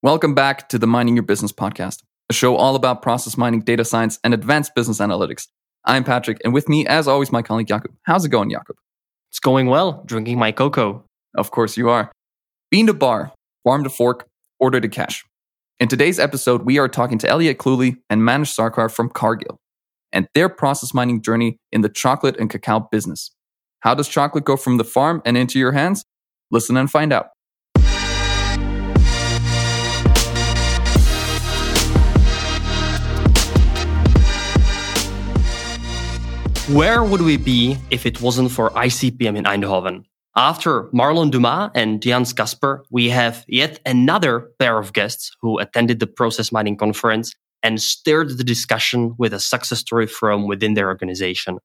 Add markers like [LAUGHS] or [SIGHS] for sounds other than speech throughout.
Welcome back to the Mining Your Business podcast, a show all about process mining, data science, and advanced business analytics. I'm Patrick, and with me, as always, my colleague Jakub. How's it going, Jakub? It's going well, drinking my cocoa. Of course you are. Bean to bar, farm to fork, order to cash. In today's episode, we are talking to Elliot Cluley and Manish Sarkar from Cargill and their process mining journey in the chocolate and cacao business. How does chocolate go from the farm and into your hands? Listen and find out. Where would we be if it wasn't for ICPM in Eindhoven? After Marlon Dumas and Jans Kasper, we have yet another pair of guests who attended the process mining conference and stirred the discussion with a success story from within their organization.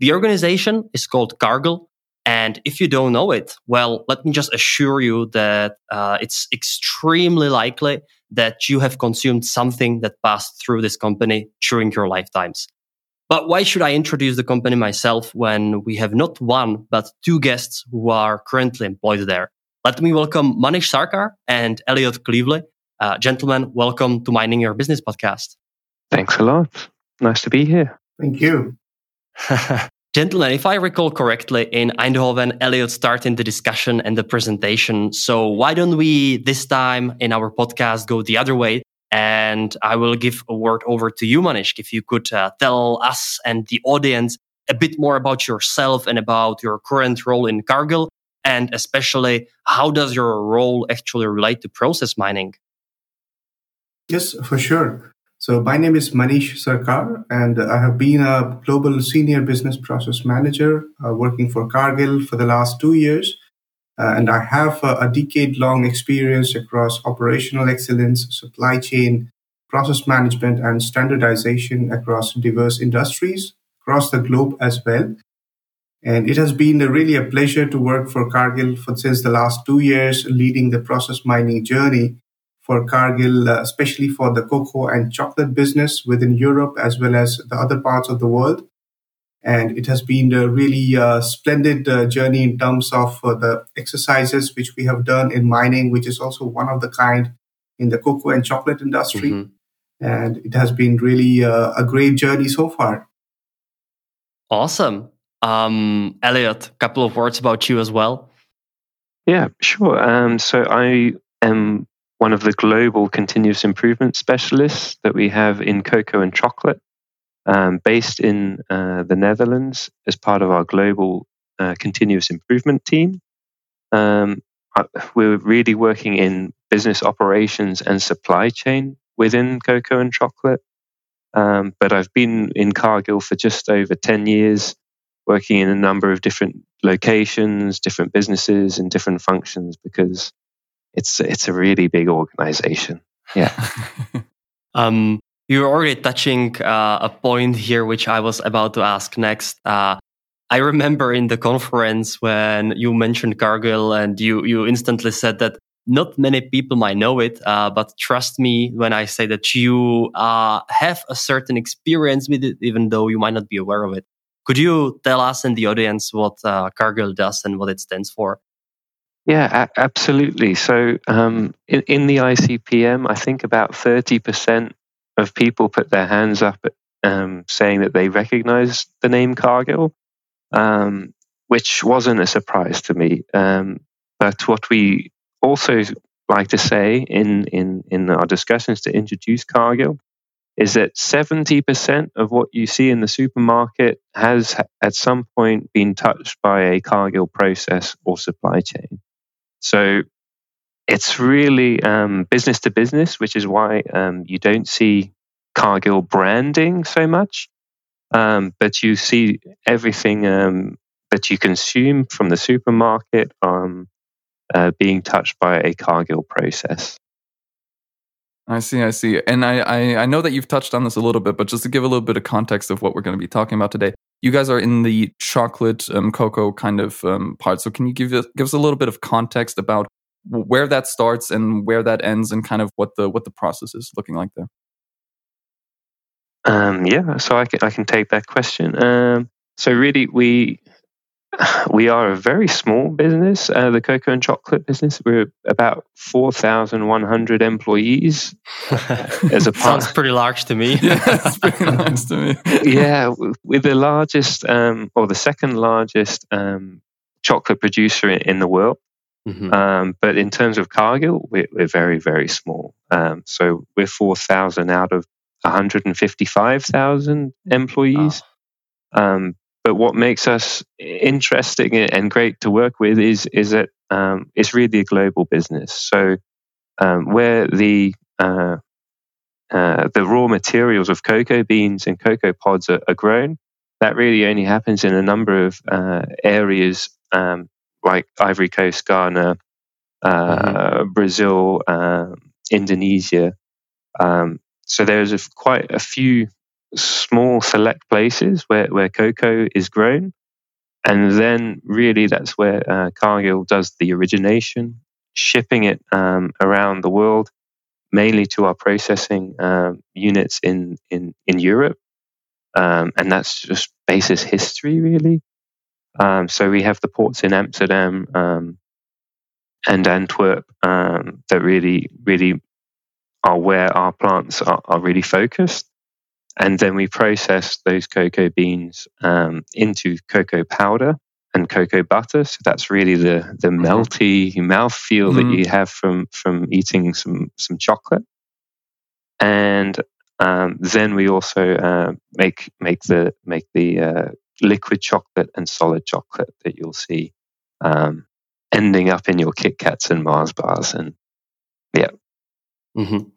The organization is called Cargill. And if you don't know it, well, let me just assure you that uh, it's extremely likely that you have consumed something that passed through this company during your lifetimes. But why should I introduce the company myself when we have not one, but two guests who are currently employed there? Let me welcome Manish Sarkar and Elliot Cleveley. Uh, gentlemen, welcome to Mining Your Business podcast. Thanks a lot. Nice to be here. Thank you. [LAUGHS] Gentlemen, if I recall correctly, in Eindhoven, Elliot started the discussion and the presentation. So why don't we this time in our podcast go the other way and I will give a word over to you, Manish, if you could uh, tell us and the audience a bit more about yourself and about your current role in Cargill, and especially how does your role actually relate to process mining? Yes, for sure. So my name is Manish Sarkar, and I have been a global senior business process manager uh, working for Cargill for the last two years. Uh, and I have a, a decade long experience across operational excellence, supply chain, process management, and standardization across diverse industries across the globe as well. And it has been a really a pleasure to work for Cargill for since the last two years, leading the process mining journey for Cargill, uh, especially for the cocoa and chocolate business within Europe as well as the other parts of the world. And it has been a really uh, splendid uh, journey in terms of uh, the exercises which we have done in mining, which is also one of the kind in the cocoa and chocolate industry. Mm-hmm. And it has been really uh, a great journey so far. Awesome. Um, Elliot, a couple of words about you as well. Yeah, sure. Um, so I am one of the global continuous improvement specialists that we have in cocoa and chocolate um, based in uh, the Netherlands as part of our global uh, continuous improvement team. Um, we're really working in business operations and supply chain within cocoa and chocolate. Um, but I've been in Cargill for just over 10 years, working in a number of different locations, different businesses, and different functions because it's it's a really big organization. Yeah. [LAUGHS] um, you're already touching uh, a point here, which I was about to ask next. Uh, I remember in the conference when you mentioned Cargill and you, you instantly said that not many people might know it, uh, but trust me when I say that you uh, have a certain experience with it, even though you might not be aware of it. Could you tell us and the audience what uh, Cargill does and what it stands for? Yeah, a- absolutely. So um, in, in the ICPM, I think about 30% of people put their hands up um, saying that they recognize the name Cargill, um, which wasn't a surprise to me. Um, but what we also like to say in, in, in our discussions to introduce Cargill is that 70% of what you see in the supermarket has at some point been touched by a Cargill process or supply chain. So it's really um, business to business, which is why um, you don't see Cargill branding so much, um, but you see everything um, that you consume from the supermarket um, uh, being touched by a Cargill process. I see, I see. And I, I, I, know that you've touched on this a little bit, but just to give a little bit of context of what we're going to be talking about today, you guys are in the chocolate um, cocoa kind of um, part. So can you give give us a little bit of context about where that starts and where that ends and kind of what the what the process is looking like there um, yeah so i can, I can take that question um, so really we [SIGHS] we are a very small business, uh, the cocoa and chocolate business. We're about 4,100 employees [LAUGHS] as a part. Sounds pretty large to me. [LAUGHS] yeah, it's pretty nice to me. [LAUGHS] yeah, we're the largest um, or the second largest um, chocolate producer in, in the world. Mm-hmm. Um, but in terms of Cargill, we're, we're very, very small. Um, so we're 4,000 out of 155,000 employees. Um, but what makes us interesting and great to work with is is that um, it's really a global business. So um, where the uh, uh, the raw materials of cocoa beans and cocoa pods are, are, grown, that really only happens in a number of uh, areas um, like Ivory Coast, Ghana, uh, mm-hmm. Brazil, um, Indonesia. Um, so there's a, quite a few small select places where, where cocoa is grown. And then really that's where uh, Cargill does the origination, shipping it um, around the world, mainly to our processing um, units in, in, in Europe. Um, and that's just basis history, really. Um, so we have the ports in Amsterdam um, and Antwerp um, that really, really are where our plants are, are really focused and then we process those cocoa beans um, into cocoa powder and cocoa butter. So that's really the the mm-hmm. melty mouth feel mm. that you have from from eating some some chocolate. And um, then we also uh, make make the make the uh, liquid chocolate and solid chocolate that you'll see um, ending up in your Kit Kats and Mars bars. And yeah. Mm-hmm.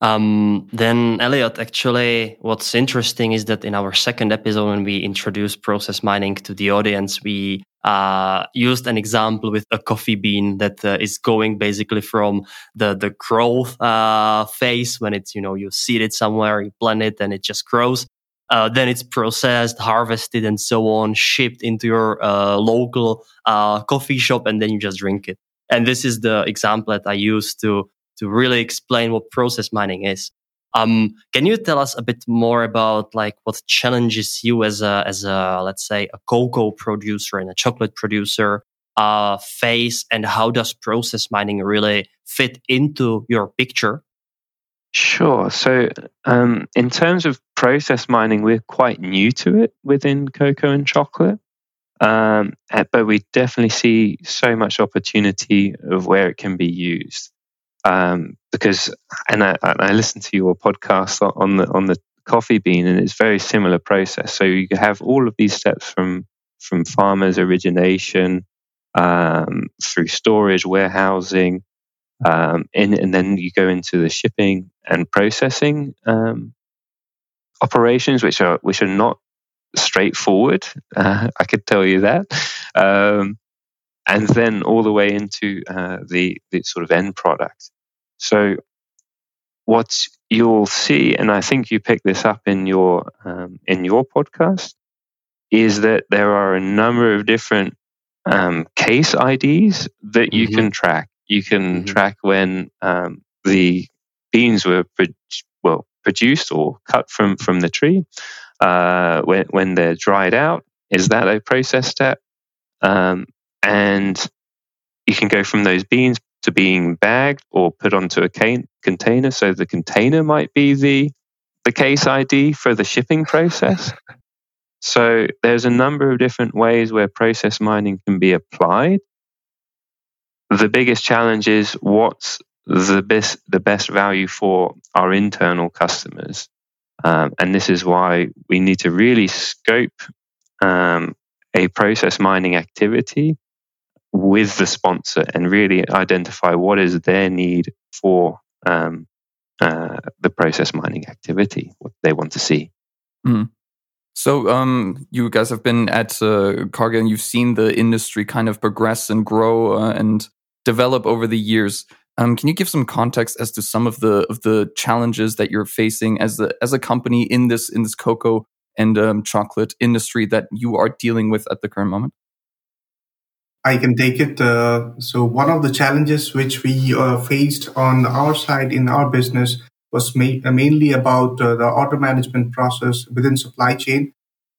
Um, then, Elliot, actually, what's interesting is that in our second episode, when we introduced process mining to the audience, we uh, used an example with a coffee bean that uh, is going basically from the the growth uh, phase when it's you know you seed it somewhere, you plant it, and it just grows. Uh, then it's processed, harvested, and so on, shipped into your uh, local uh, coffee shop, and then you just drink it. And this is the example that I use to to really explain what process mining is. Um, can you tell us a bit more about like what challenges you as a as a let's say a cocoa producer and a chocolate producer uh, face, and how does process mining really fit into your picture? Sure. So, um, in terms of process mining, we're quite new to it within cocoa and chocolate. Um, but we definitely see so much opportunity of where it can be used um, because and I, I listened to your podcast on the on the coffee bean, and it's very similar process. So you have all of these steps from from farmers origination um, through storage, warehousing, um, and, and, then you go into the shipping and processing um, operations, which are which are not straightforward. Uh, I could tell you that. Um, and then all the way into uh, the, the sort of end product. So, what you'll see, and I think you pick this up in your um, in your podcast, is that there are a number of different um, case IDs that you mm-hmm. can track. You can mm-hmm. track when um, the beans were well produced or cut from from the tree, uh, when when they're dried out. Is that a process step? Um, and you can go from those beans to being bagged or put onto a can- container. So the container might be the the case ID for the shipping process. [LAUGHS] so there's a number of different ways where process mining can be applied. The biggest challenge is what's the best the best value for our internal customers, um, and this is why we need to really scope um, a process mining activity with the sponsor and really identify what is their need for um, uh, the process mining activity, what they want to see. Mm. So, um, you guys have been at uh, Cargill and you've seen the industry kind of progress and grow uh, and develop over the years. Um, can you give some context as to some of the of the challenges that you're facing as a as a company in this in this cocoa and um, chocolate industry that you are dealing with at the current moment? I can take it. Uh, so one of the challenges which we uh, faced on our side in our business was ma- uh, mainly about uh, the order management process within supply chain.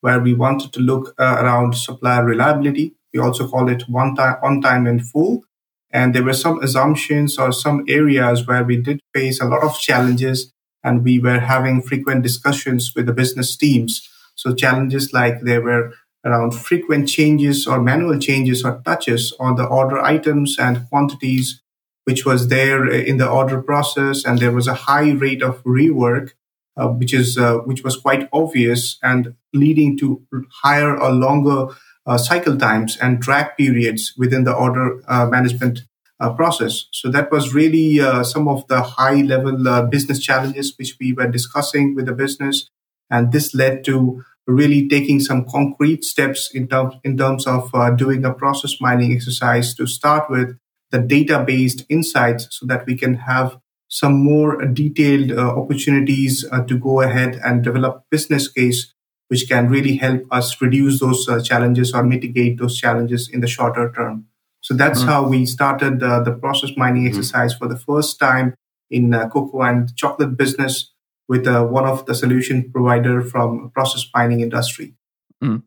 where we wanted to look uh, around supplier reliability. We also call it one time, on time in full. And there were some assumptions or some areas where we did face a lot of challenges and we were having frequent discussions with the business teams. So challenges like there were around frequent changes or manual changes or touches on the order items and quantities which was there in the order process and there was a high rate of rework uh, which is uh, which was quite obvious and leading to higher or longer uh, cycle times and drag periods within the order uh, management uh, process. So that was really uh, some of the high level business challenges which we were discussing with the business. And this led to really taking some concrete steps in terms in terms of uh, doing a process mining exercise to start with the data based insights so that we can have some more detailed uh, opportunities uh, to go ahead and develop business case which can really help us reduce those uh, challenges or mitigate those challenges in the shorter term so that's mm-hmm. how we started the process mining mm-hmm. exercise for the first time in uh, cocoa and chocolate business with uh, one of the solution provider from process mining industry. Mm.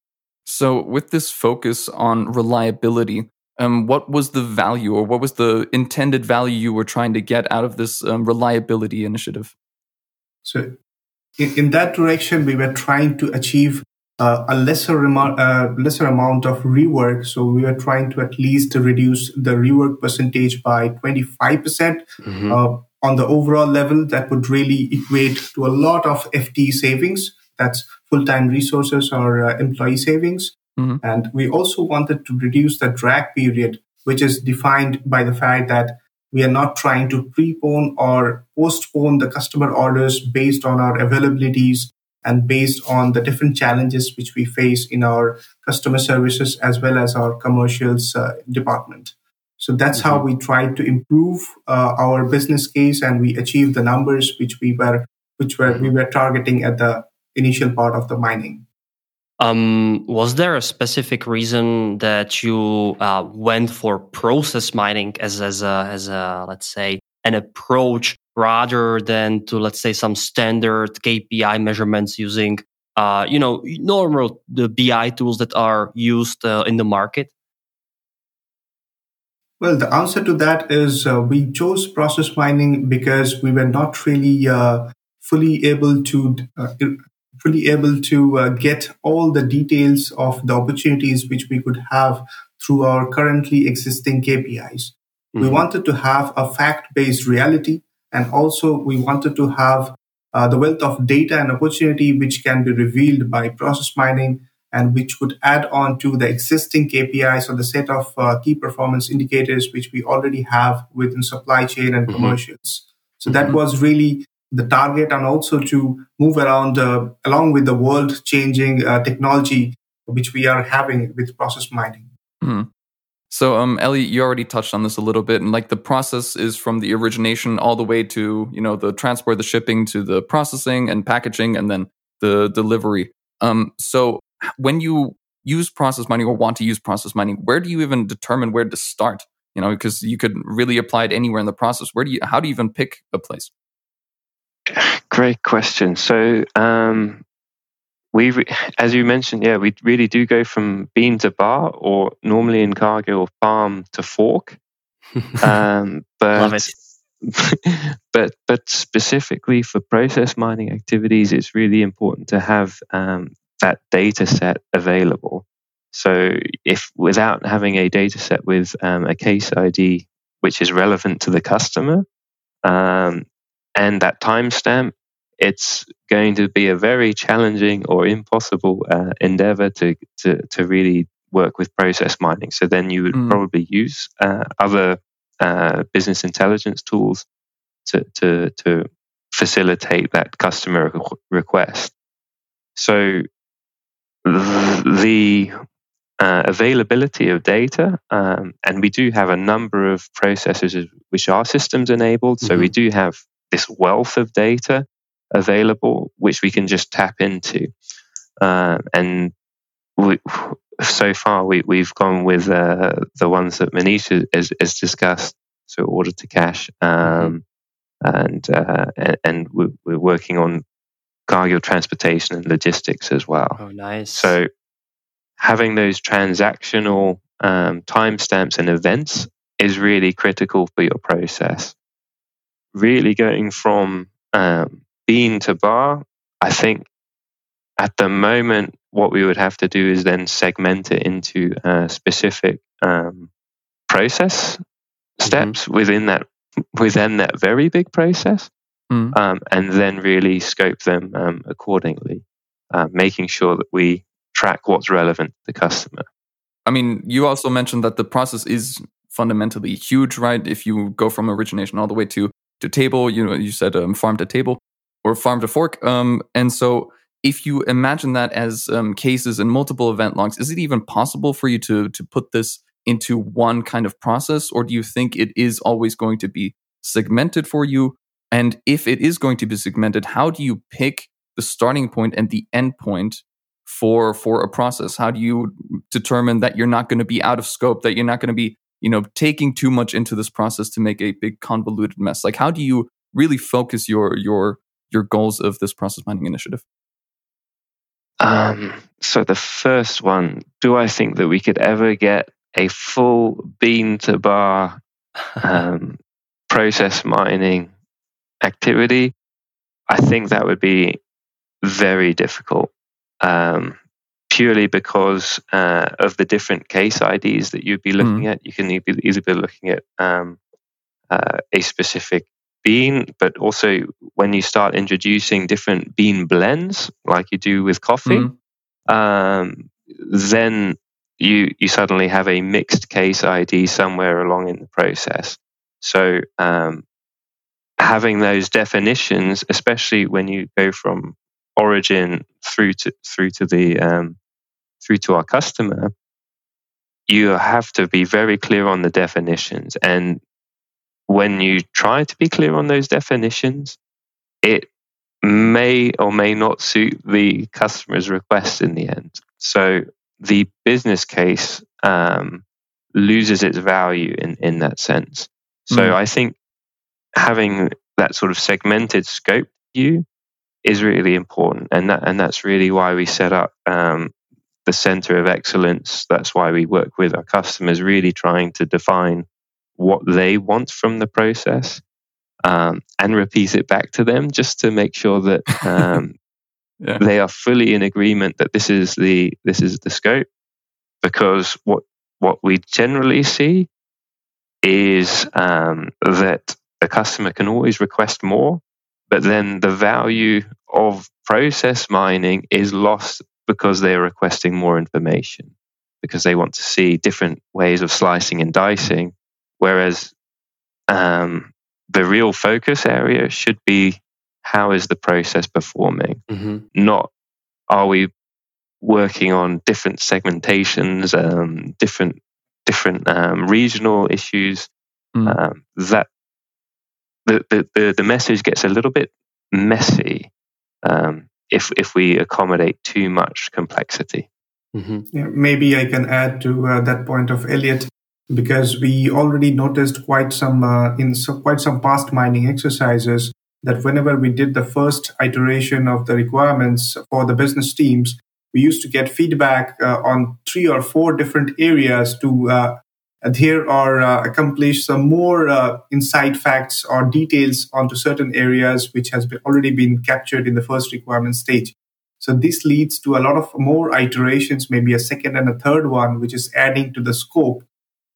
So, with this focus on reliability, um, what was the value or what was the intended value you were trying to get out of this um, reliability initiative? So, in, in, that direction, we were trying to achieve uh, a lesser amount, uh, lesser amount of rework. So, we were trying to at least reduce the rework percentage by 25%. percent mm hmm uh, on the overall level, that would really equate to a lot of FTE savings. That's full time resources or uh, employee savings. Mm-hmm. And we also wanted to reduce the drag period, which is defined by the fact that we are not trying to prepone or postpone the customer orders based on our availabilities and based on the different challenges which we face in our customer services as well as our commercials uh, department. So that's mm-hmm. how we tried to improve uh, our business case, and we achieved the numbers which we were which were we mm-hmm. were targeting at the initial part of the mining. Um, was there a specific reason that you uh, went for process mining as as a as a let's say an approach rather than to let's say some standard KPI measurements using uh, you know normal the BI tools that are used uh, in the market? Well, the answer to that is uh, we chose process mining because we were not really uh, fully able to uh, fully able to uh, get all the details of the opportunities which we could have through our currently existing KPIs. Mm-hmm. We wanted to have a fact-based reality, and also we wanted to have uh, the wealth of data and opportunity which can be revealed by process mining and which would add on to the existing KPIs or the set of uh, key performance indicators which we already have within supply chain and mm-hmm. commercials. So that mm-hmm. was really the target and also to move around uh, along with the world changing uh, technology which we are having with process mining. Mm. So, um, Ellie, you already touched on this a little bit, and like the process is from the origination all the way to you know the transport, the shipping, to the processing and packaging, and then the delivery. Um, so when you use process mining or want to use process mining, where do you even determine where to start? You know, because you could really apply it anywhere in the process. Where do you, how do you even pick a place? [SIGHS] Great question. So, um, we, as you mentioned, yeah, we really do go from bean to bar, or normally in Cargill, farm to fork. [LAUGHS] Um, but [LAUGHS] but but specifically for process mining activities, it's really important to have um, that data set available. So if without having a data set with um, a case ID which is relevant to the customer um, and that timestamp, it's going to be a very challenging or impossible uh, endeavor to, to, to really work with process mining. So then you would mm. probably use uh, other uh, business intelligence tools to, to, to facilitate that customer request. So the uh, availability of data, um, and we do have a number of processes which are systems enabled. So mm-hmm. we do have this wealth of data available, which we can just tap into. Uh, and we, so far, we, have gone with uh, the ones that Manish has, has, discussed. So order to cash, mm-hmm. um, and uh, and we're, we're working on Cargill transportation and logistics as well. Oh, nice. So having those transactional um, timestamps and events is really critical for your process. Really going from um, bean to bar, I think at the moment, what we would have to do is then segment it into a specific um, process mm-hmm. steps mm-hmm. within that within that very big process, mm. um, and then really scope them um, accordingly, uh, making sure that we track what's relevant to the customer. I mean, you also mentioned that the process is fundamentally huge, right? If you go from origination all the way to to table, you know, you said um, farm to table or farm to fork, um, and so if you imagine that as um, cases and multiple event logs, is it even possible for you to to put this into one kind of process, or do you think it is always going to be segmented for you? And if it is going to be segmented, how do you pick the starting point and the end point for for a process? How do you determine that you're not going to be out of scope, that you're not going to be you know taking too much into this process to make a big convoluted mess? Like how do you really focus your your your goals of this process mining initiative? Um, so the first one, do I think that we could ever get a full bean to bar um, [LAUGHS] process mining activity? I think that would be very difficult, um, purely because uh, of the different case IDs that you'd be looking mm. at. You can either be looking at um, uh, a specific bean, but also when you start introducing different bean blends, like you do with coffee, mm-hmm. um, then you you suddenly have a mixed case ID somewhere along in the process. So um, having those definitions, especially when you go from origin through to through to the um, through to our customer, you have to be very clear on the definitions and when you try to be clear on those definitions, it may or may not suit the customer's request in the end. So the business case um, loses its value in, in that sense. So mm. I think having that sort of segmented scope view is really important, and that and that's really why we set up um, the center of excellence. That's why we work with our customers, really trying to define what they want from the process um, and repeat it back to them just to make sure that um, [LAUGHS] yeah. they are fully in agreement that this is the this is the scope because what what we generally see is um, that the customer can always request more but then the value of process mining is lost because they're requesting more information because they want to see different ways of slicing and dicing Whereas um, the real focus area should be how is the process performing, mm-hmm. not are we working on different segmentations, um, different different um, regional issues. Mm. that the, the the message gets a little bit messy um, if if we accommodate too much complexity. Mm-hmm. Yeah, maybe I can add to uh, that point of Elliot because we already noticed quite some uh, in so, quite some past mining exercises that whenever we did the first iteration of the requirements for the business teams, we used to get feedback uh, on three or four different areas to uh, adhere or uh, some more uh, insight facts or details onto certain areas which has been already been captured in the first requirement stage. So this leads to a lot of more iterations, maybe a second and a third one, which is adding to the scope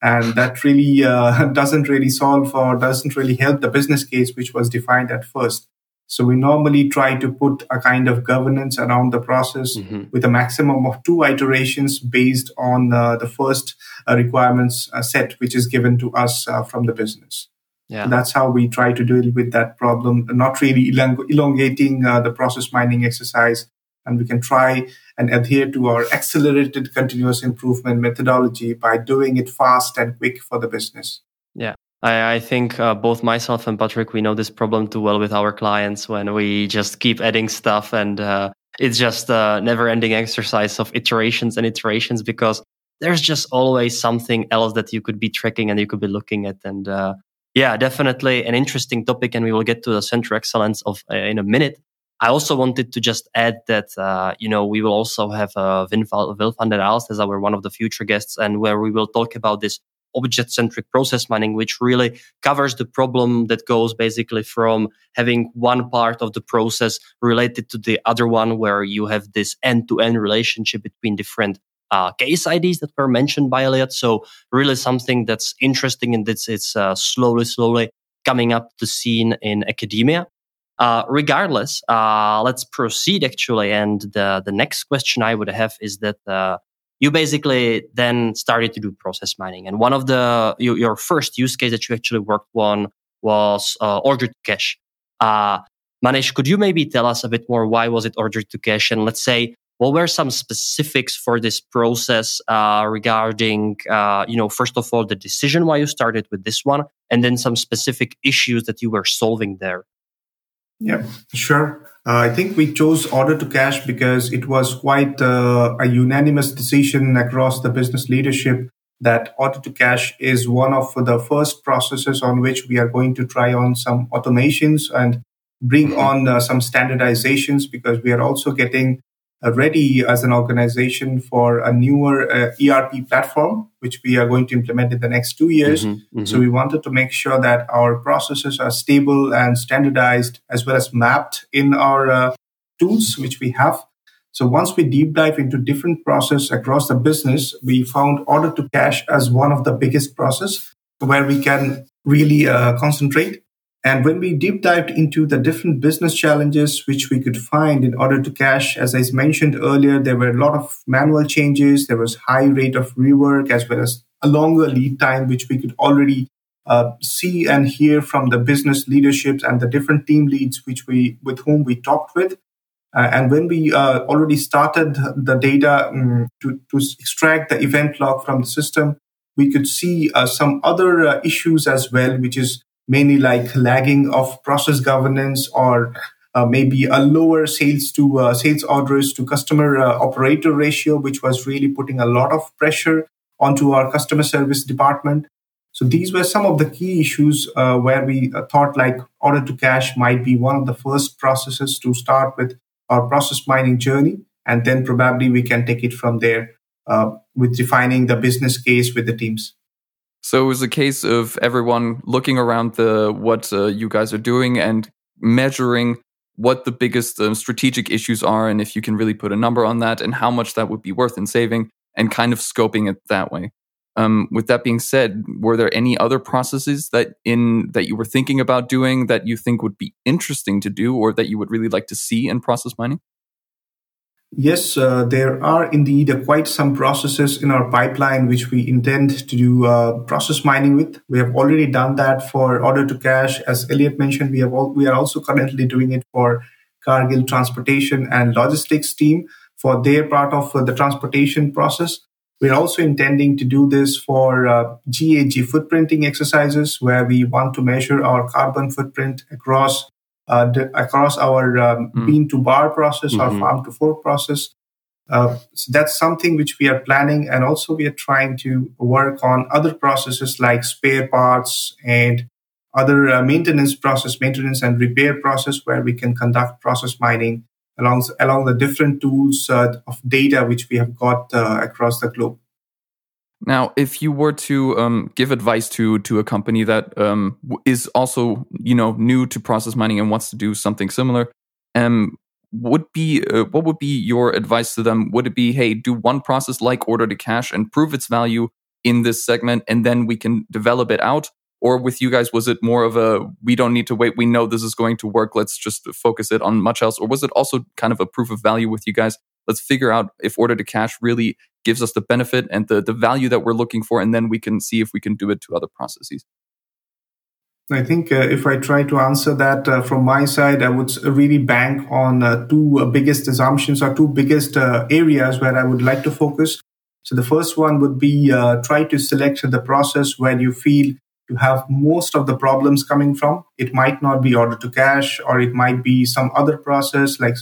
and that really uh, [LAUGHS] doesn't really solve or doesn't really help the business case which was defined at first so we normally try to put a kind of governance around the process mm-hmm. with a maximum of two iterations based on uh, the first uh, requirements uh, set which is given to us uh, from the business yeah. that's how we try to deal with that problem not really elong- elongating uh, the process mining exercise and we can try and adhere to our accelerated continuous improvement methodology by doing it fast and quick for the business. Yeah. I, I think uh, both myself and Patrick, we know this problem too well with our clients when we just keep adding stuff and uh, it's just a never ending exercise of iterations and iterations because there's just always something else that you could be tracking and you could be looking at. And uh, yeah, definitely an interesting topic. And we will get to the center excellence of uh, in a minute. I also wanted to just add that, uh, you know, we will also have uh, Wil van der Aalst our one of the future guests and where we will talk about this object centric process mining, which really covers the problem that goes basically from having one part of the process related to the other one, where you have this end to end relationship between different uh, case IDs that were mentioned by Elliot. So really something that's interesting and that's it's uh, slowly, slowly coming up the scene in academia. Uh, regardless, uh, let's proceed actually. And the, the next question I would have is that uh, you basically then started to do process mining. And one of the your, your first use case that you actually worked on was uh, order to cash. Uh, Manish, could you maybe tell us a bit more why was it order to cash? And let's say what were some specifics for this process uh, regarding, uh, you know, first of all, the decision why you started with this one, and then some specific issues that you were solving there? Yeah, sure. Uh, I think we chose order to cash because it was quite uh, a unanimous decision across the business leadership that order to cash is one of the first processes on which we are going to try on some automations and bring mm-hmm. on uh, some standardizations because we are also getting ready as an organization for a newer uh, ERP platform, which we are going to implement in the next two years. Mm-hmm, mm-hmm. So we wanted to make sure that our processes are stable and standardized as well as mapped in our uh, tools, which we have. So once we deep dive into different process across the business, we found order to cash as one of the biggest process where we can really uh, concentrate and when we deep dived into the different business challenges which we could find in order to cash, as I mentioned earlier, there were a lot of manual changes. There was high rate of rework as well as a longer lead time, which we could already uh, see and hear from the business leaderships and the different team leads which we with whom we talked with. Uh, and when we uh, already started the data um, to, to extract the event log from the system, we could see uh, some other uh, issues as well, which is mainly like lagging of process governance or uh, maybe a lower sales to uh, sales orders to customer uh, operator ratio, which was really putting a lot of pressure onto our customer service department. So these were some of the key issues uh, where we uh, thought like order to cash might be one of the first processes to start with our process mining journey, and then probably we can take it from there uh, with defining the business case with the teams. So it was a case of everyone looking around the what uh, you guys are doing and measuring what the biggest um, strategic issues are, and if you can really put a number on that, and how much that would be worth in saving, and kind of scoping it that way. Um, with that being said, were there any other processes that in that you were thinking about doing that you think would be interesting to do, or that you would really like to see in process mining? Yes, uh, there are indeed uh, quite some processes in our pipeline which we intend to do uh, process mining with. We have already done that for order to cash. As Elliot mentioned, we have all, we are also currently doing it for Cargill Transportation and Logistics team for their part of uh, the transportation process. We're also intending to do this for uh, GHG footprinting exercises where we want to measure our carbon footprint across uh, across our um, mm. bean to bar process, mm-hmm. our farm to fork process. Uh, so that's something which we are planning, and also we are trying to work on other processes like spare parts and other uh, maintenance process, maintenance and repair process, where we can conduct process mining along along the different tools uh, of data which we have got uh, across the globe. Now, if you were to um, give advice to to a company that um, is also you know new to process mining and wants to do something similar, um, would be uh, what would be your advice to them? Would it be, hey, do one process like order to cash and prove its value in this segment, and then we can develop it out? Or with you guys, was it more of a we don't need to wait, we know this is going to work, let's just focus it on much else? Or was it also kind of a proof of value with you guys? Let's figure out if order to cash really gives us the benefit and the, the value that we're looking for, and then we can see if we can do it to other processes. I think uh, if I try to answer that uh, from my side, I would really bank on uh, two uh, biggest assumptions or two biggest uh, areas where I would like to focus. So the first one would be uh, try to select the process where you feel you have most of the problems coming from. It might not be order to cash, or it might be some other process like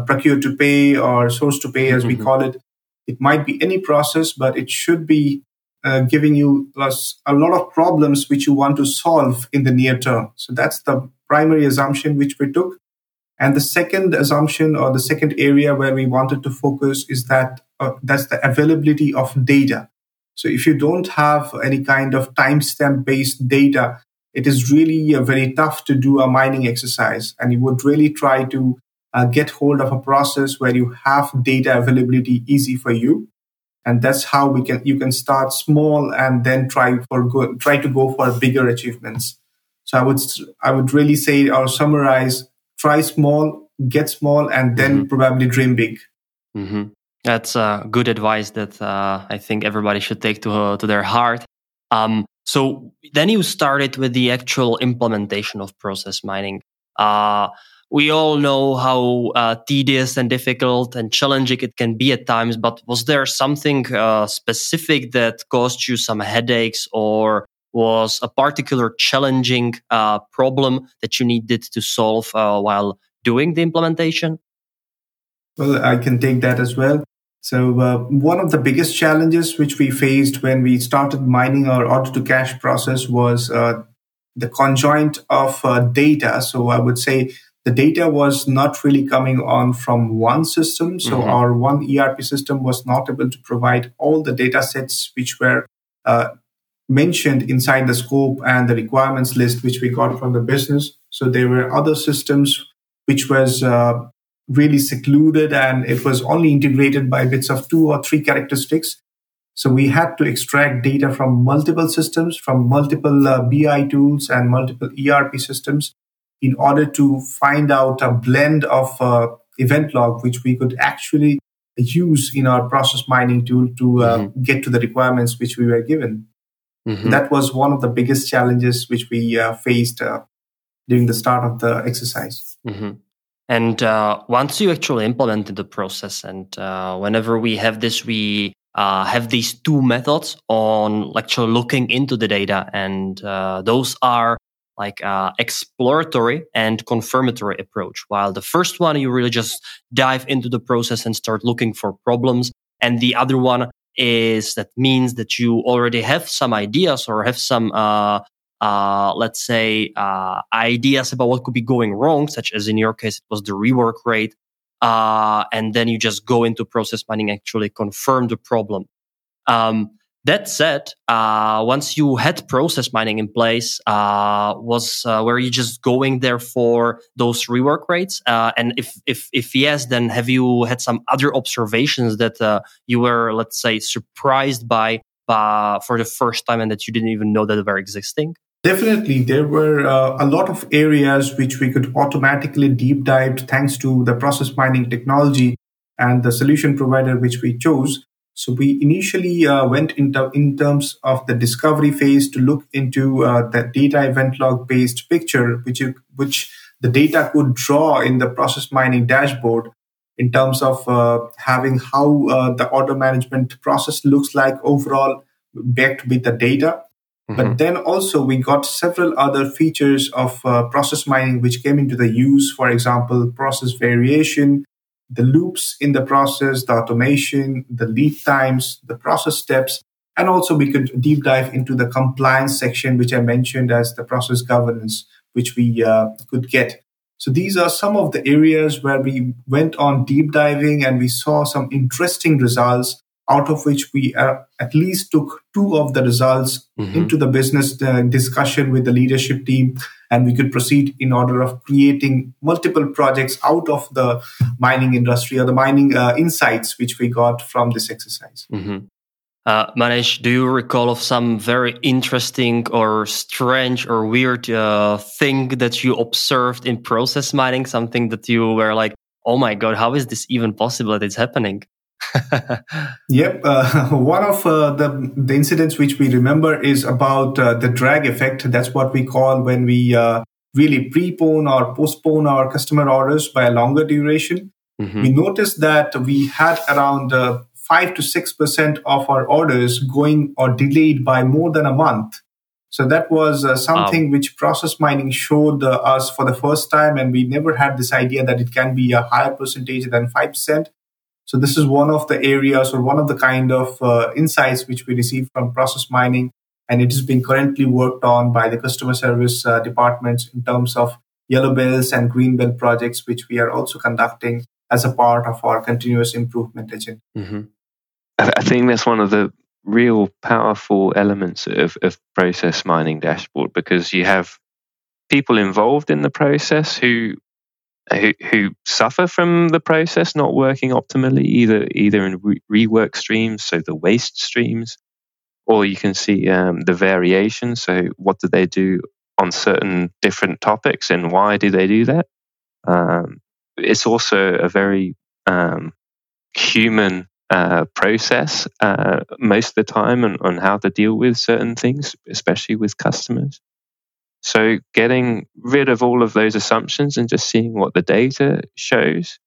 procure to pay or source to pay, as mm-hmm. we call it. It might be any process, but it should be uh, giving you plus a lot of problems which you want to solve in the near term. So that's the primary assumption which we took. And the second assumption or the second area where we wanted to focus is that uh, that's the availability of data. So if you don't have any kind of timestamp based data, it is really uh, very tough to do a mining exercise. And you would really try to uh, get hold of a process where you have data availability easy for you. And that's how we can, you can start small and then try for good, try to go for bigger achievements. So I would, I would really say or summarize, try small, get small, and then mm-hmm. probably dream big. Mm-hmm. That's uh, good advice that uh, I think everybody should take to uh, to their heart. Um, so then you started with the actual implementation of process mining. We all know how uh, tedious and difficult and challenging it can be at times, but was there something uh, specific that caused you some headaches or was a particular challenging uh, problem that you needed to solve uh, while doing the implementation? Well, I can take that as well. So uh, one of the biggest challenges which we faced when we started mining our order to cash process was uh, the conjoint of data. So I would say the data was not really coming on from one system. So mm-hmm. our one ERP system was not able to provide all the data sets which were uh, mentioned inside the scope and the requirements list which we got from the business. So there were other systems which was uh, really secluded and it was only integrated by bits of two or three characteristics. So we had to extract data from multiple systems, from multiple uh, BI tools and multiple ERP systems in order to find out a blend of uh, event log, which we could actually use in our process mining tool to uh, mm-hmm. get to the requirements which we were given. Mm-hmm. That was one of the biggest challenges which we uh, faced uh, during the start of the exercise. Mm-hmm. And uh, once you actually implemented the process, and uh, whenever we have this, we uh, have these two methods on actually looking into the data, and uh, those are like uh, exploratory and confirmatory approach. While the first one, you really just dive into the process and start looking for problems, and the other one is that means that you already have some ideas or have some uh, uh, let's say, uh, ideas about what could be going wrong, such as in your case, it was the rework rate. Uh, and then you just go into process mining, actually confirm the problem. Um, that said, uh, once you had process mining in place, uh, was uh, were you just going there for those rework rates? and if if if yes, then have you had some other observations that you were, let's say, surprised by for the first time and that you didn't even know that they were existing? Definitely, there were uh, a lot of areas which we could automatically deep dive thanks to the process mining technology and the solution provider which we chose. So we initially uh, went into in terms of the discovery phase to look into uh, the data event log based picture, which you, which the data could draw in the process mining dashboard in terms of uh, having how uh, the order management process looks like overall backed with the data Mm-hmm. But then also we got several other features of uh, process mining which came into the use. For example, process variation, the loops in the process, the automation, the lead times, the process steps, and also we could deep dive into the compliance section, which I mentioned as the process governance, which we uh, could get. So these are some of the areas where we went on deep diving and we saw some interesting results out of which we uh, at least took two of the results mm-hmm. into the business uh, discussion with the leadership team and we could proceed in order of creating multiple projects out of the mining industry or the mining uh, insights which we got from this exercise mm-hmm. Uh, Manish, do you recall of some very interesting or strange or weird uh, thing that you observed in process mining? Something that you were like, "Oh my god, how is this even possible that it's happening?" [LAUGHS] yep. Uh, [LAUGHS] one of uh, the, the incidents which we remember is about uh, the drag effect. That's what we call when we uh, really prepone or postpone our customer orders by a longer duration. Mm-hmm. We noticed that we had around uh, 5 to 6% of our orders going or delayed by more than a month. So that was uh, something wow. which process mining showed us for the first time. And we never had this idea that it can be a higher percentage than 5%. So this is one of the areas or one of the kind of uh, insights which we receive from process mining, and it is being currently worked on by the customer service uh, departments in terms of yellow belts and green belt projects, which we are also conducting as a part of our continuous improvement agenda. Mm-hmm. I think that's one of the real powerful elements of, of process mining dashboard because you have people involved in the process who who, suffer from the process not working optimally, either either in re- rework streams, so the waste streams, or you can see um, the variation. So, what do they do on certain different topics, and why do they do that? Um, it's also a very um, human uh, process uh, most of the time on, on how to deal with certain things, especially with customers. So, getting rid of all of those assumptions and just seeing what the data shows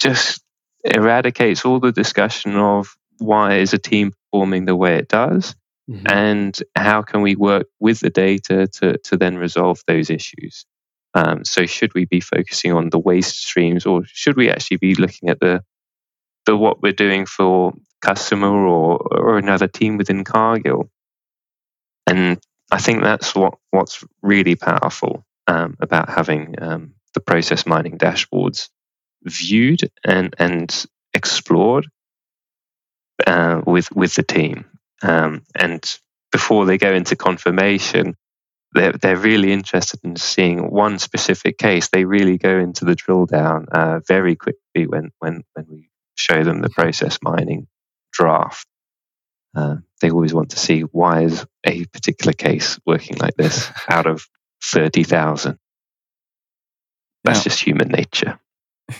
just eradicates all the discussion of why is a team performing the way it does mm-hmm. and how can we work with the data to, to then resolve those issues. Um, so, should we be focusing on the waste streams or should we actually be looking at the, the what we're doing for customer or, or another team within Cargill? And I think that's what what's really powerful um, about having um, the process mining dashboards viewed and and explored uh, with with the team. Um, and before they go into confirmation, they're they're really interested in seeing one specific case. They really go into the drill down uh, very quickly when when when we show them the process mining draft. Uh, they always want to see why is a particular case working like this [LAUGHS] out of 30,000. That's yeah. just human nature.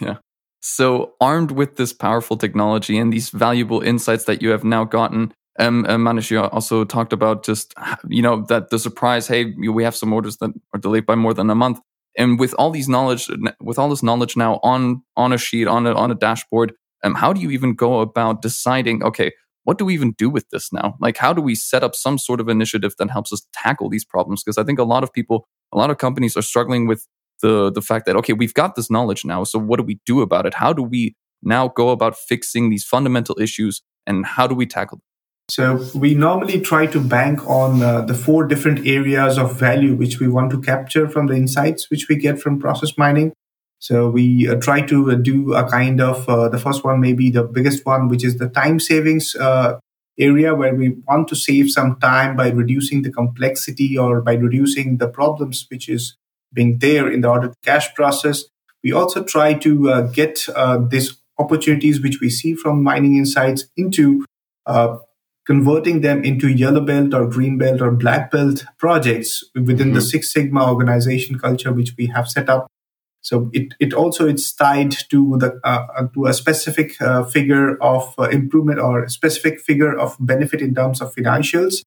Yeah. So, armed with this powerful technology and these valuable insights that you have now gotten, um, uh, Manish, you also talked about just, you know, that the surprise, hey, we have some orders that are delayed by more than a month. And with all these knowledge, with all this knowledge now on on a sheet, on a, on a dashboard, um, how do you even go about deciding, okay, what do we even do with this now? Like, how do we set up some sort of initiative that helps us tackle these problems? Because I think a lot of people, a lot of companies are struggling with the the fact that okay, we've got this knowledge now, so what do we do about it? How do we now go about fixing these fundamental issues, and how do we tackle them? So we normally try to bank on uh, the four different areas of value which we want to capture from the insights which we get from process mining. So we uh, try to uh, do a kind of uh, the first one, maybe the biggest one, which is the time savings uh, area where we want to save some time by reducing the complexity or by reducing the problems which is being there in the order to cash process. We also try to uh, get uh, these opportunities which we see from mining insights into converting them into yellow belt or green belt or black belt projects within mm-hmm. the Six Sigma organization culture which we have set up so it, it also it's tied to the uh, uh, to a specific uh, figure of uh, improvement or specific figure of benefit in terms of financials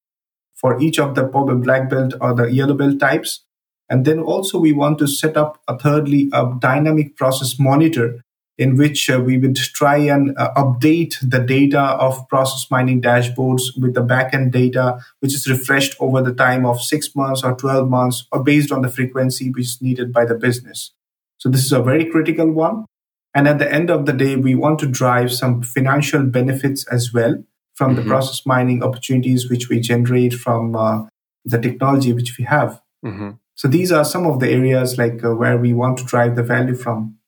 for each of the purple black belt or the yellow belt types. And then also we want to set up a thirdly a dynamic process monitor in which uh, we would try and uh, update the data of process mining dashboards with the backend data, which is refreshed over the time of six months or 12 months or based on the frequency which is needed by the business. So this is a very critical one. And at the end of the day, we want to drive some financial benefits as well from mm-hmm. the process mining opportunities which we generate from uh, the technology which we have. Mm-hmm. So these are some of the areas like uh, where we want to drive the value from.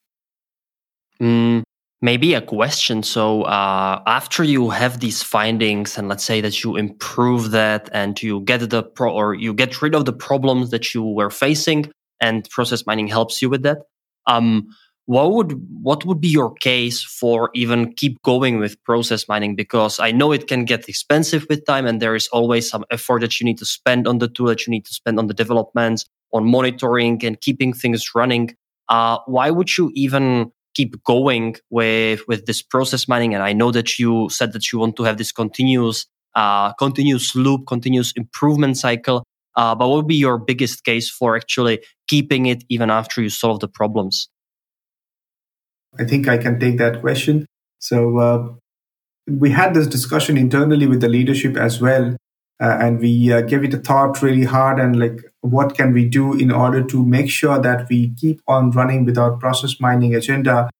Mm, maybe a question. So uh, after you have these findings, and let's say that you improve that, and you get the pro or you get rid of the problems that you were facing, and process mining helps you with that. Um, what would what would be your case for even keep going with process mining? Because I know it can get expensive with time, and there is always some effort that you need to spend on the tool, that you need to spend on the development, on monitoring, and keeping things running. Uh, why would you even keep going with with this process mining? And I know that you said that you want to have this continuous uh, continuous loop, continuous improvement cycle. Uh, but what would be your biggest case for actually keeping it even after you solve the problems? I think I can take that question. So uh, we had this discussion internally with the leadership as well. Uh, and we uh, gave it a thought really hard and like what can we do in order to make sure that we keep on running with our process mining agenda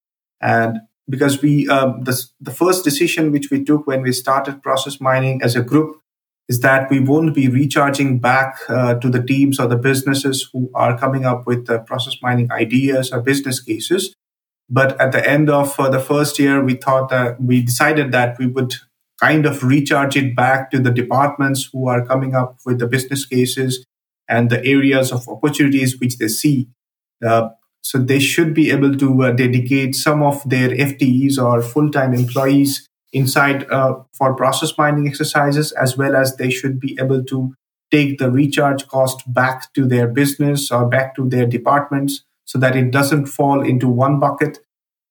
and because we uh, the, the first decision which we took when we started process mining as a group is that we won't be recharging back uh, to the teams or the businesses who are coming up with the process mining ideas or business cases. But at the end of uh, the first year, we thought that we decided that we would kind of recharge it back to the departments who are coming up with the business cases and the areas of opportunities which they see. Uh, so they should be able to uh, dedicate some of their FTEs or full-time employees inside uh, for process mining exercises, as well as they should be able to take the recharge cost back to their business or back to their departments so that it doesn't fall into one bucket.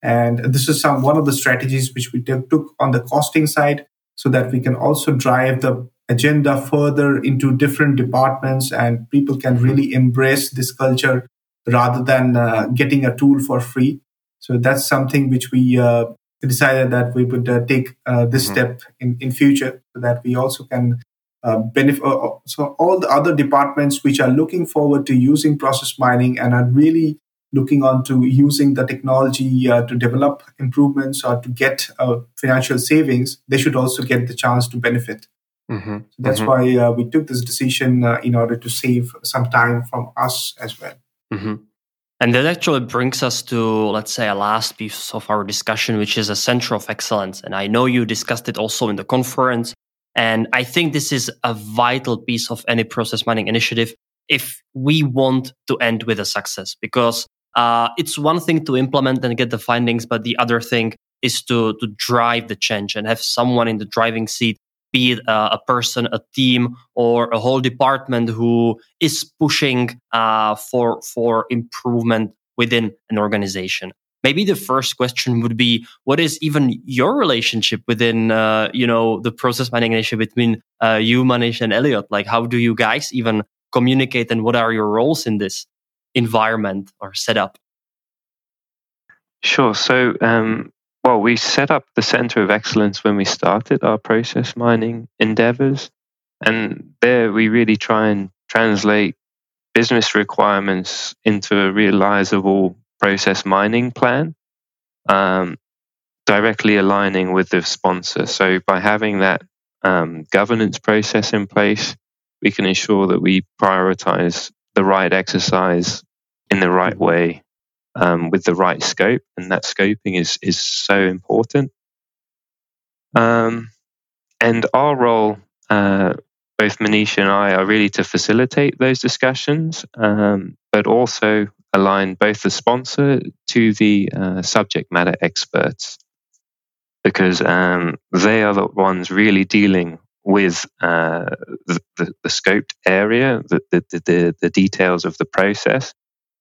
And this is some one of the strategies which we took on the costing side so that we can also drive the agenda further into different departments and people can really embrace this culture rather than uh, getting a tool for free. So that's something which we uh, decided that we would uh, take uh, this mm-hmm. step in, in future so that we also can uh, benefit. Uh, so all the other departments which are looking forward to using process mining and are really looking on to using the technology uh, to develop improvements or to get uh, financial savings, they should also get the chance to benefit. Mm-hmm. So that's mm-hmm. why uh, we took this decision uh, in order to save some time from us as well. And that actually brings us to, let's say, a last piece of our discussion, which is a center of excellence. And I know you discussed it also in the conference. And I think this is a vital piece of any process mining initiative if we want to end with a success, because uh, it's one thing to implement and get the findings, but the other thing is to to drive the change and have someone in the driving seat, be it a person, a team, or a whole department who is pushing uh, for for improvement within an organization. Maybe the first question would be, what is even your relationship within, uh, you know, the process mining initiative between uh, you, Manish, and Elliot? Like, how do you guys even communicate, and what are your roles in this? environment or setup? Sure. So, um, well, we set up the Center of Excellence when we started our process mining endeavors. And there we really try and translate business requirements into a realizable process mining plan, um, directly aligning with the sponsor. So, by having that um, governance process in place, we can ensure that we prioritize the right exercise in the right way um, with the right scope, and that scoping is is so important. Um, and our role, uh, both Manisha and I, are really to facilitate those discussions, um, but also align both the sponsor to the uh, subject matter experts, because um, they are the ones really dealing with uh, the, the, the, scoped area, the, the, the, the, details of the process.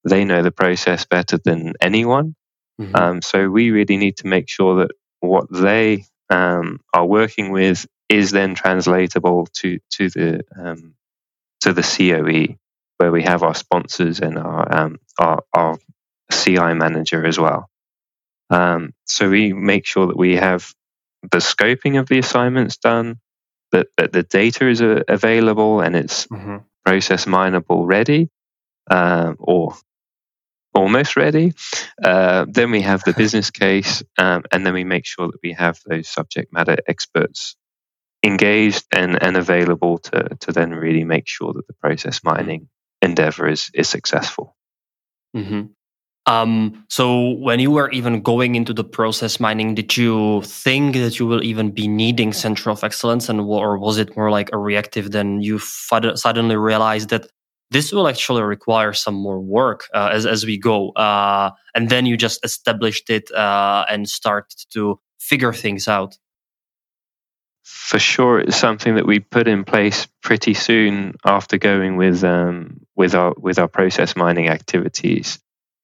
They know the process better than anyone. Mm-hmm. Um, so we really need to make sure that what they um, are working with is then translatable to to the um, to the COE, where we have our sponsors and our um, our, our, CI manager as well. Um, so we make sure that we have the scoping of the assignments done, that, that the data is uh, available and it's mm-hmm. process mineable ready um, or almost ready. Uh, then we have the business case, um, and then we make sure that we have those subject matter experts engaged and, and available to, to then really make sure that the process mining endeavor is, is successful. Mm-hmm. Um, so when you were even going into the process mining, did you think that you will even be needing center of excellence, and or was it more like a reactive? Then you f- suddenly realized that this will actually require some more work uh, as as we go, uh, and then you just established it uh, and start to figure things out. For sure, it's something that we put in place pretty soon after going with um, with our with our process mining activities.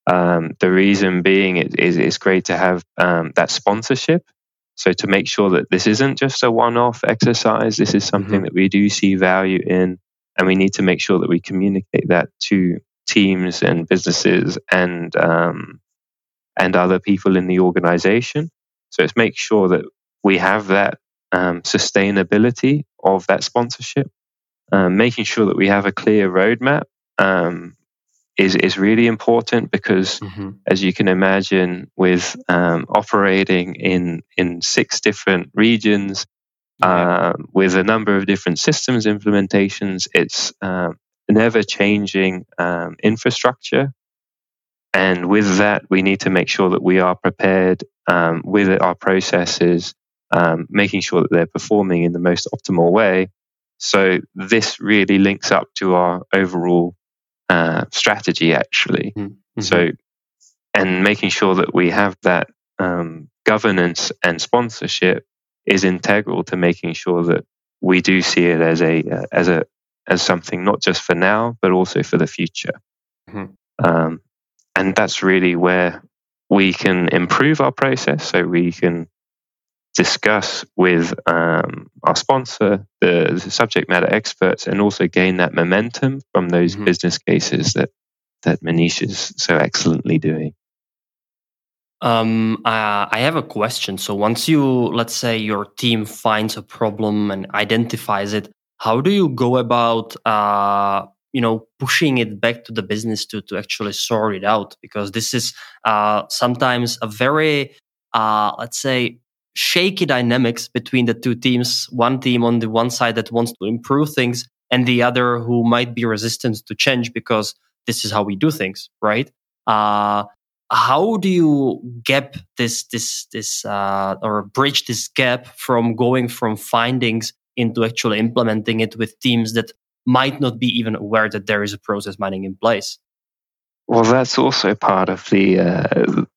Um, the reason being, it is it's great to have um, that sponsorship. So to make sure that this isn't just a one-off exercise, this is something mm-hmm. that we do see value in, and we need to make sure that we communicate that to teams and businesses and um, and other people in the organization. So it's make sure that we have that um, sustainability of that sponsorship, um, making sure that we have a clear roadmap um, is is really important because, mm-hmm. as you can imagine, with um, operating in in six different regions, yeah. um, with a number of different systems implementations. It's um, an ever changing um, infrastructure. And with that, we need to make sure that we are prepared um, with our processes, um, making sure that they're performing in the most optimal way. So, this really links up to our overall uh, strategy, actually. Mm-hmm. mm-hmm. So, and making sure that we have that um, governance and sponsorship is integral to making sure that we do see it as a uh, as a as something not just for now but also for the future. Mm-hmm. Um, and that's really where we can improve our process. So we can discuss with um, our sponsor, the, the, subject matter experts, and also gain that momentum from those mm-hmm. business cases that that Manish is so excellently doing. Um, I have a question. So once you, let's say, your team finds a problem and identifies it, how do you go about, uh, you know, pushing it back to the business to to actually sort it out? Because this is uh, sometimes a very, uh, let's say, shaky dynamics between the two teams. One team on the one side that wants to improve things, and the other who might be resistant to change because this is how we do things, right? Uh, how do you gap this this this uh, or bridge this gap from going from findings into actually implementing it with teams that might not be even aware that there is a process mining in place well that's also part of the uh,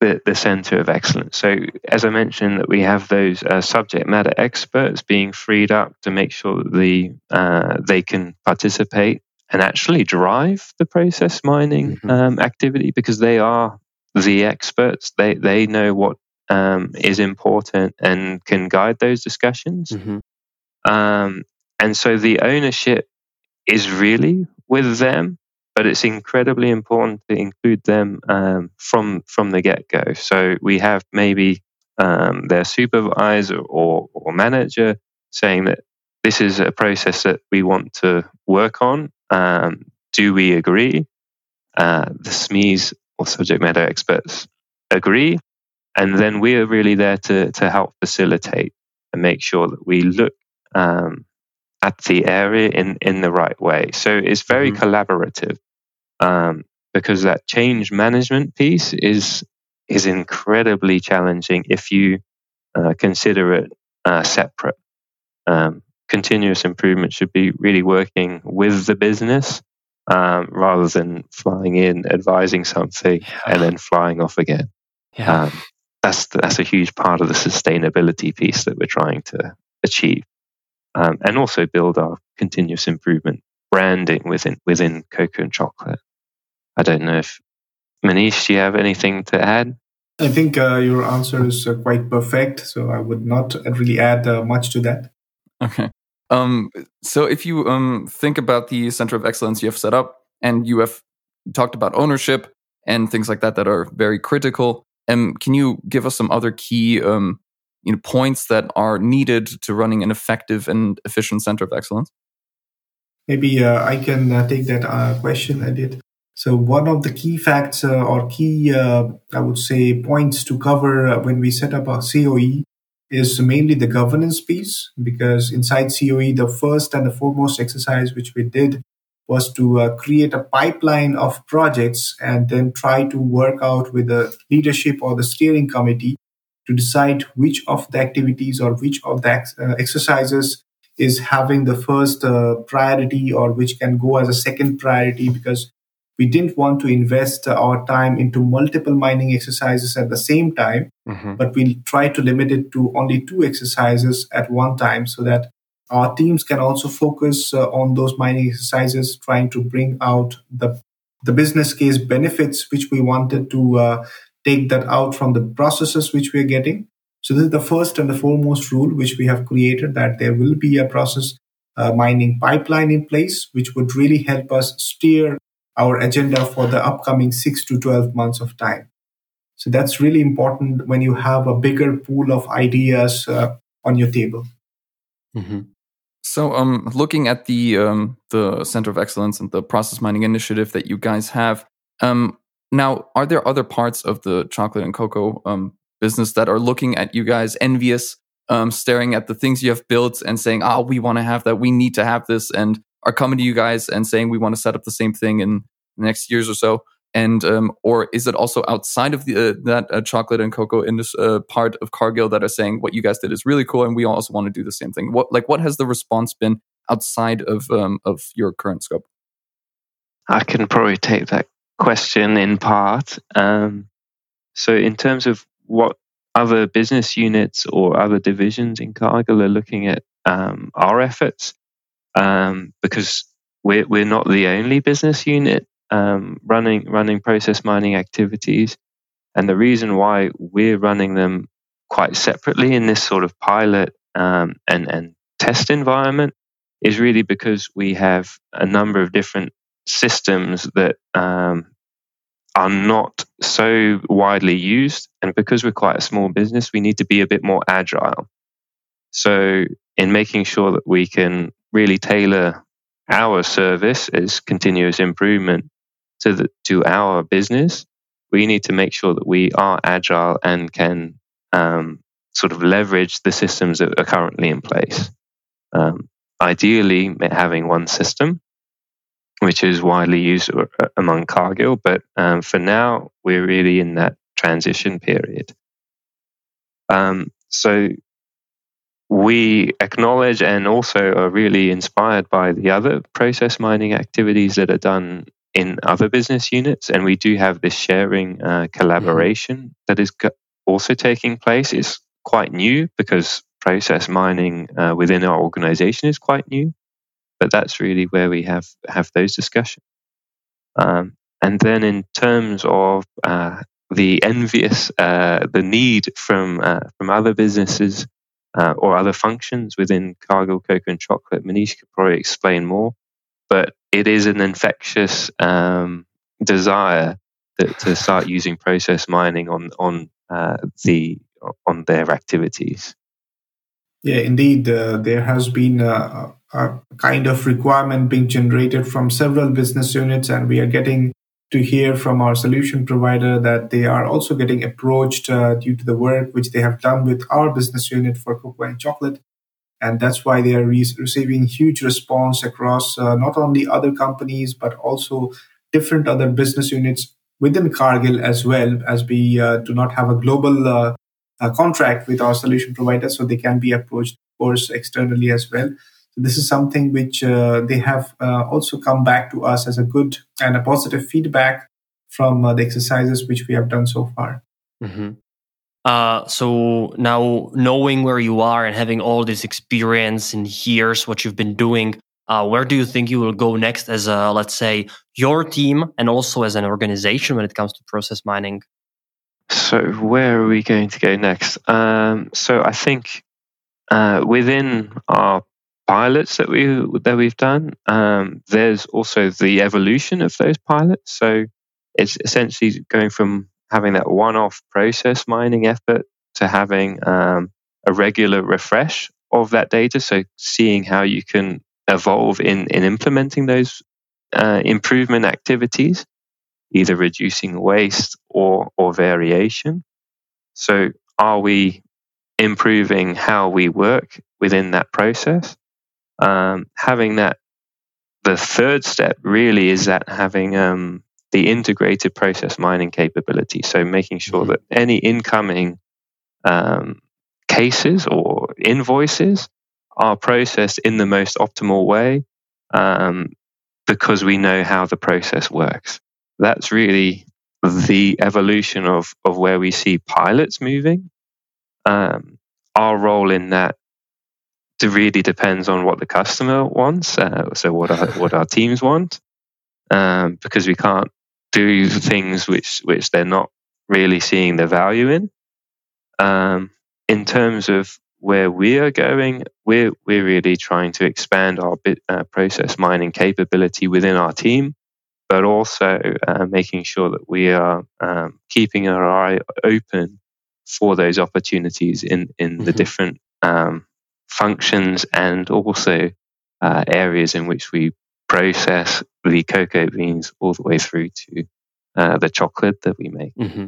the, the, center of excellence so as i mentioned that we have those uh, subject matter experts being freed up to make sure that the uh, they can participate and actually drive the process mining mm-hmm. um, activity because they are the experts. They they know what um, is important and can guide those discussions. Mm-hmm. Um, and so the ownership is really with them, but it's incredibly important to include them um, from from the get go. So we have maybe um, their supervisor or, or manager saying that this is a process that we want to work on. Um, do we agree? Uh, the SMEs or subject matter experts agree. And then we are really there to, to help facilitate and make sure that we look um, at the area in, in the right way. So it's very mm-hmm. collaborative um, because that change management piece is is incredibly challenging if you uh, consider it uh, separate. Um, continuous improvement should be really working with the business um, rather than flying in, advising something, yeah. and then flying off again. Yeah. Um, that's that's a huge part of the sustainability piece that we're trying to achieve, um, and also build our continuous improvement branding within within cocoa and chocolate. I don't know if Manish, do you have anything to add? I think uh, your answer is uh, quite perfect, so I would not really add uh, much to that. Okay. Um, so if you um, think about the center of excellence you have set up, and you have talked about ownership and things like that that are very critical, um, can you give us some other key um, you know, points that are needed to running an effective and efficient center of excellence? Maybe uh, I can uh, take that uh, question, Edit. So one of the key facts uh, or key, uh, I would say, points to cover when we set up a COE is mainly the governance piece because inside COE, the first and the foremost exercise which we did was to uh, create a pipeline of projects and then try to work out with the leadership or the steering committee to decide which of the activities or which of the ex- uh, exercises is having the first uh, priority or which can go as a second priority because we didn't want to invest our time into multiple mining exercises at the same time, mm-hmm. but we tried to limit it to only two exercises at one time so that our teams can also focus uh, on those mining exercises, trying to bring out the, the business case benefits which we wanted to uh, take that out from the processes which we're getting. So this is the first and the foremost rule which we have created that there will be a process uh, mining pipeline in place, which would really help us steer our agenda for the upcoming six to 12 months of time. So that's really important when you have a bigger pool of ideas uh, on your table. Mm-hmm. So, um, looking at the um, the Center of Excellence and the process mining initiative that you guys have, um, now are there other parts of the chocolate and cocoa um, business that are looking at you guys envious um, staring at the things you have built and saying, "Oh, we want to have that. We need to have this," and are coming to you guys and saying, "We want to set up the same thing in the next years or so." And um, or is it also outside of the uh, that uh, chocolate and cocoa in this uh, part of Cargill that are saying what you guys did is really cool, and we also want to do the same thing? What like what has the response been outside of um, of your current scope? I can probably take that question in part. Um, so, in terms of what other business units or other divisions in Cargill are looking at um, our efforts, um, because we're we're not the only business unit um, running running process mining activities, and the reason why we're running them quite separately in this sort of pilot um, and and test environment is really because we have a number of different systems that um, are not so widely used. And because we're quite a small business, we need to be a bit more agile. So, in making sure that we can really tailor our service as continuous improvement to, the, to our business, we need to make sure that we are agile and can um, sort of leverage the systems that are currently in place. Um, ideally, having one system which is widely used uh, among Cargill. But um, for now, we're really in that transition period. Um, so we acknowledge and also are really inspired by the other process mining activities that are done in other business units. And we do have this sharing uh, collaboration mm-hmm. that is also taking place. It's quite new because process mining uh, within our organization is quite new but that's really where we have have those discussions. Um, and then in terms of uh, the envious, uh, the need from uh, from other businesses uh, or other functions within Cargill, cocoa, and chocolate, Manish could probably explain more. But it is an infectious um, desire to, to, start using process mining on on uh, the on their activities. Yeah, indeed, uh, there has been a, a, kind of requirement being generated from several business units, and we are getting to hear from our solution provider that they are also getting approached uh, due to the work which they have done with our business unit for cocoa and chocolate. And that's why they are re- receiving huge response across uh, not only other companies, but also different other business units within Cargill as well, as we uh, do not have a global uh, contract with our solution provider, so they can be approached, of course, externally as well. So this is something which uh, they have uh, also come back to us as a good and a positive feedback from uh, the exercises which we have done so far. Mm-hmm. Uh, so now knowing where you are and having all this experience and years what you've been doing, uh, where do you think you will go next as a let's say your team and also as an organization when it comes to process mining? So where are we going to go next? Um, so I think uh, within our pilots that we that we've done, um, there's also the evolution of those pilots. So it's essentially going from having that one-off process mining effort to having um, a regular refresh of that data. So seeing how you can evolve in in implementing those uh, improvement activities either reducing waste or, or variation. So, are we improving how we work within that process? Um, having that, the third step really is that having um, the integrated process mining capability. So, making sure mm-hmm. that any incoming um, cases or invoices are processed in the most optimal way um, because we know how the process works that's really the evolution of, of where we see pilots moving. Um, our role in that really depends on what the customer wants. Uh, so what our, what our teams want, um, because we can't do things which which they're not really seeing the value in. Um, in terms of where we are going, we're we're really trying to expand our bit, uh, process mining capability within our team but also uh, making sure that we are um, keeping our eye open for those opportunities in, in mm-hmm. the different um, functions and also uh, areas in which we process the cocoa beans all the way through to uh, the chocolate that we make. Mm-hmm.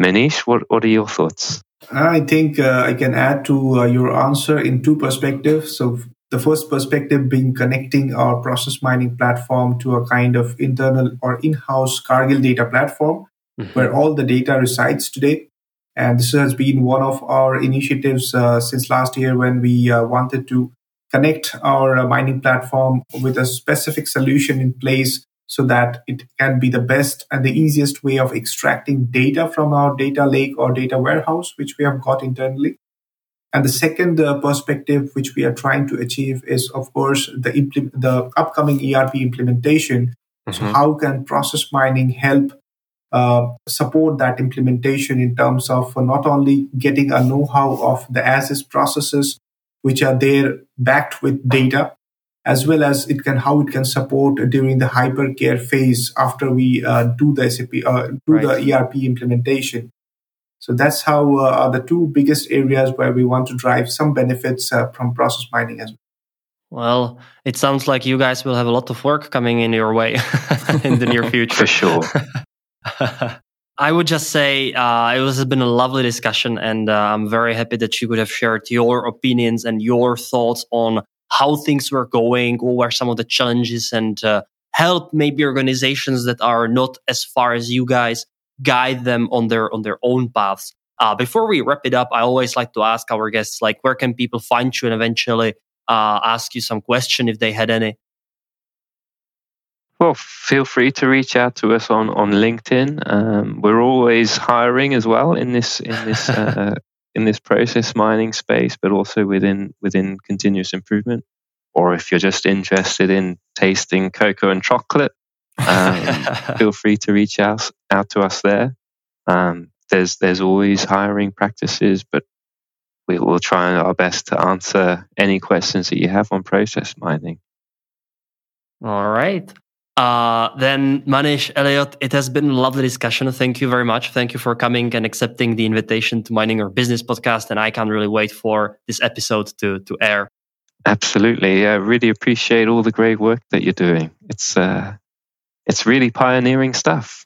Manish, what, what are your thoughts? I think uh, I can add to uh, your answer in two perspectives. So, the first perspective being connecting our process mining platform to a kind of internal or in house Cargill data platform mm-hmm. where all the data resides today. And this has been one of our initiatives uh, since last year when we uh, wanted to connect our uh, mining platform with a specific solution in place so that it can be the best and the easiest way of extracting data from our data lake or data warehouse, which we have got internally. And the second uh, perspective, which we are trying to achieve, is of course the impl- the upcoming ERP implementation. Mm-hmm. So, how can process mining help uh, support that implementation in terms of not only getting a know-how of the as-is processes, which are there backed with data, as well as it can how it can support during the hypercare phase after we uh, do the SAP uh, do right. the ERP implementation. So that's how uh, are the two biggest areas where we want to drive some benefits uh, from process mining as well. Well, it sounds like you guys will have a lot of work coming in your way [LAUGHS] in the near future. [LAUGHS] For sure. [LAUGHS] I would just say uh, it has been a lovely discussion, and uh, I'm very happy that you could have shared your opinions and your thoughts on how things were going, what were some of the challenges, and uh, help maybe organizations that are not as far as you guys guide them on their on their own paths. Uh, before we wrap it up, I always like to ask our guests, like, where can people find you, and eventually uh, ask you some question if they had any. Well, feel free to reach out to us on on LinkedIn. Um, we're always hiring as well in this in this [LAUGHS] uh, in this process mining space, but also within within continuous improvement. Or if you're just interested in tasting cocoa and chocolate, um, [LAUGHS] feel free to reach out out to us there. Um, there's there's always hiring practices, but we will try our best to answer any questions that you have on process mining. All right. Uh, then Manish, Elliot, it has been a lovely discussion. Thank you very much. Thank you for coming and accepting the invitation to Mining Your Business podcast. And I can't really wait for this episode to, to air. Absolutely. I really appreciate all the great work that you're doing. It's, uh, it's really pioneering stuff.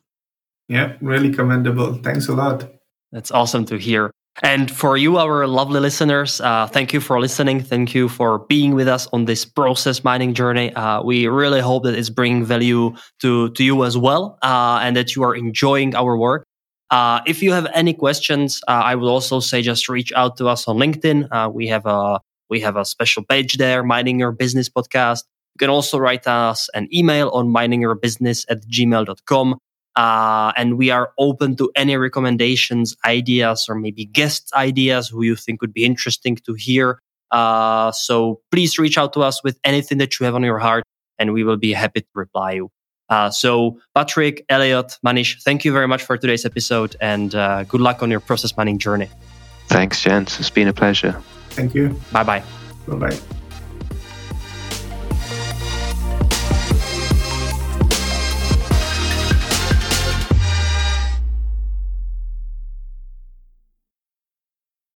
Yeah, really commendable. Thanks a lot. That's awesome to hear. And for you, our lovely listeners, uh, thank you for listening. Thank you for being with us on this process mining journey. Uh, we really hope that it's bringing value to, to you as well uh, and that you are enjoying our work. Uh, if you have any questions, uh, I would also say just reach out to us on LinkedIn. Uh, we have a we have a special page there, Mining Your Business Podcast. You can also write us an email on miningyourbusiness at gmail.com. Uh, and we are open to any recommendations, ideas, or maybe guest ideas who you think would be interesting to hear. Uh, so please reach out to us with anything that you have on your heart, and we will be happy to reply you. Uh, so Patrick, Elliot, Manish, thank you very much for today's episode, and uh, good luck on your process mining journey. Thanks, Jens. It's been a pleasure. Thank you. Bye bye. Bye bye.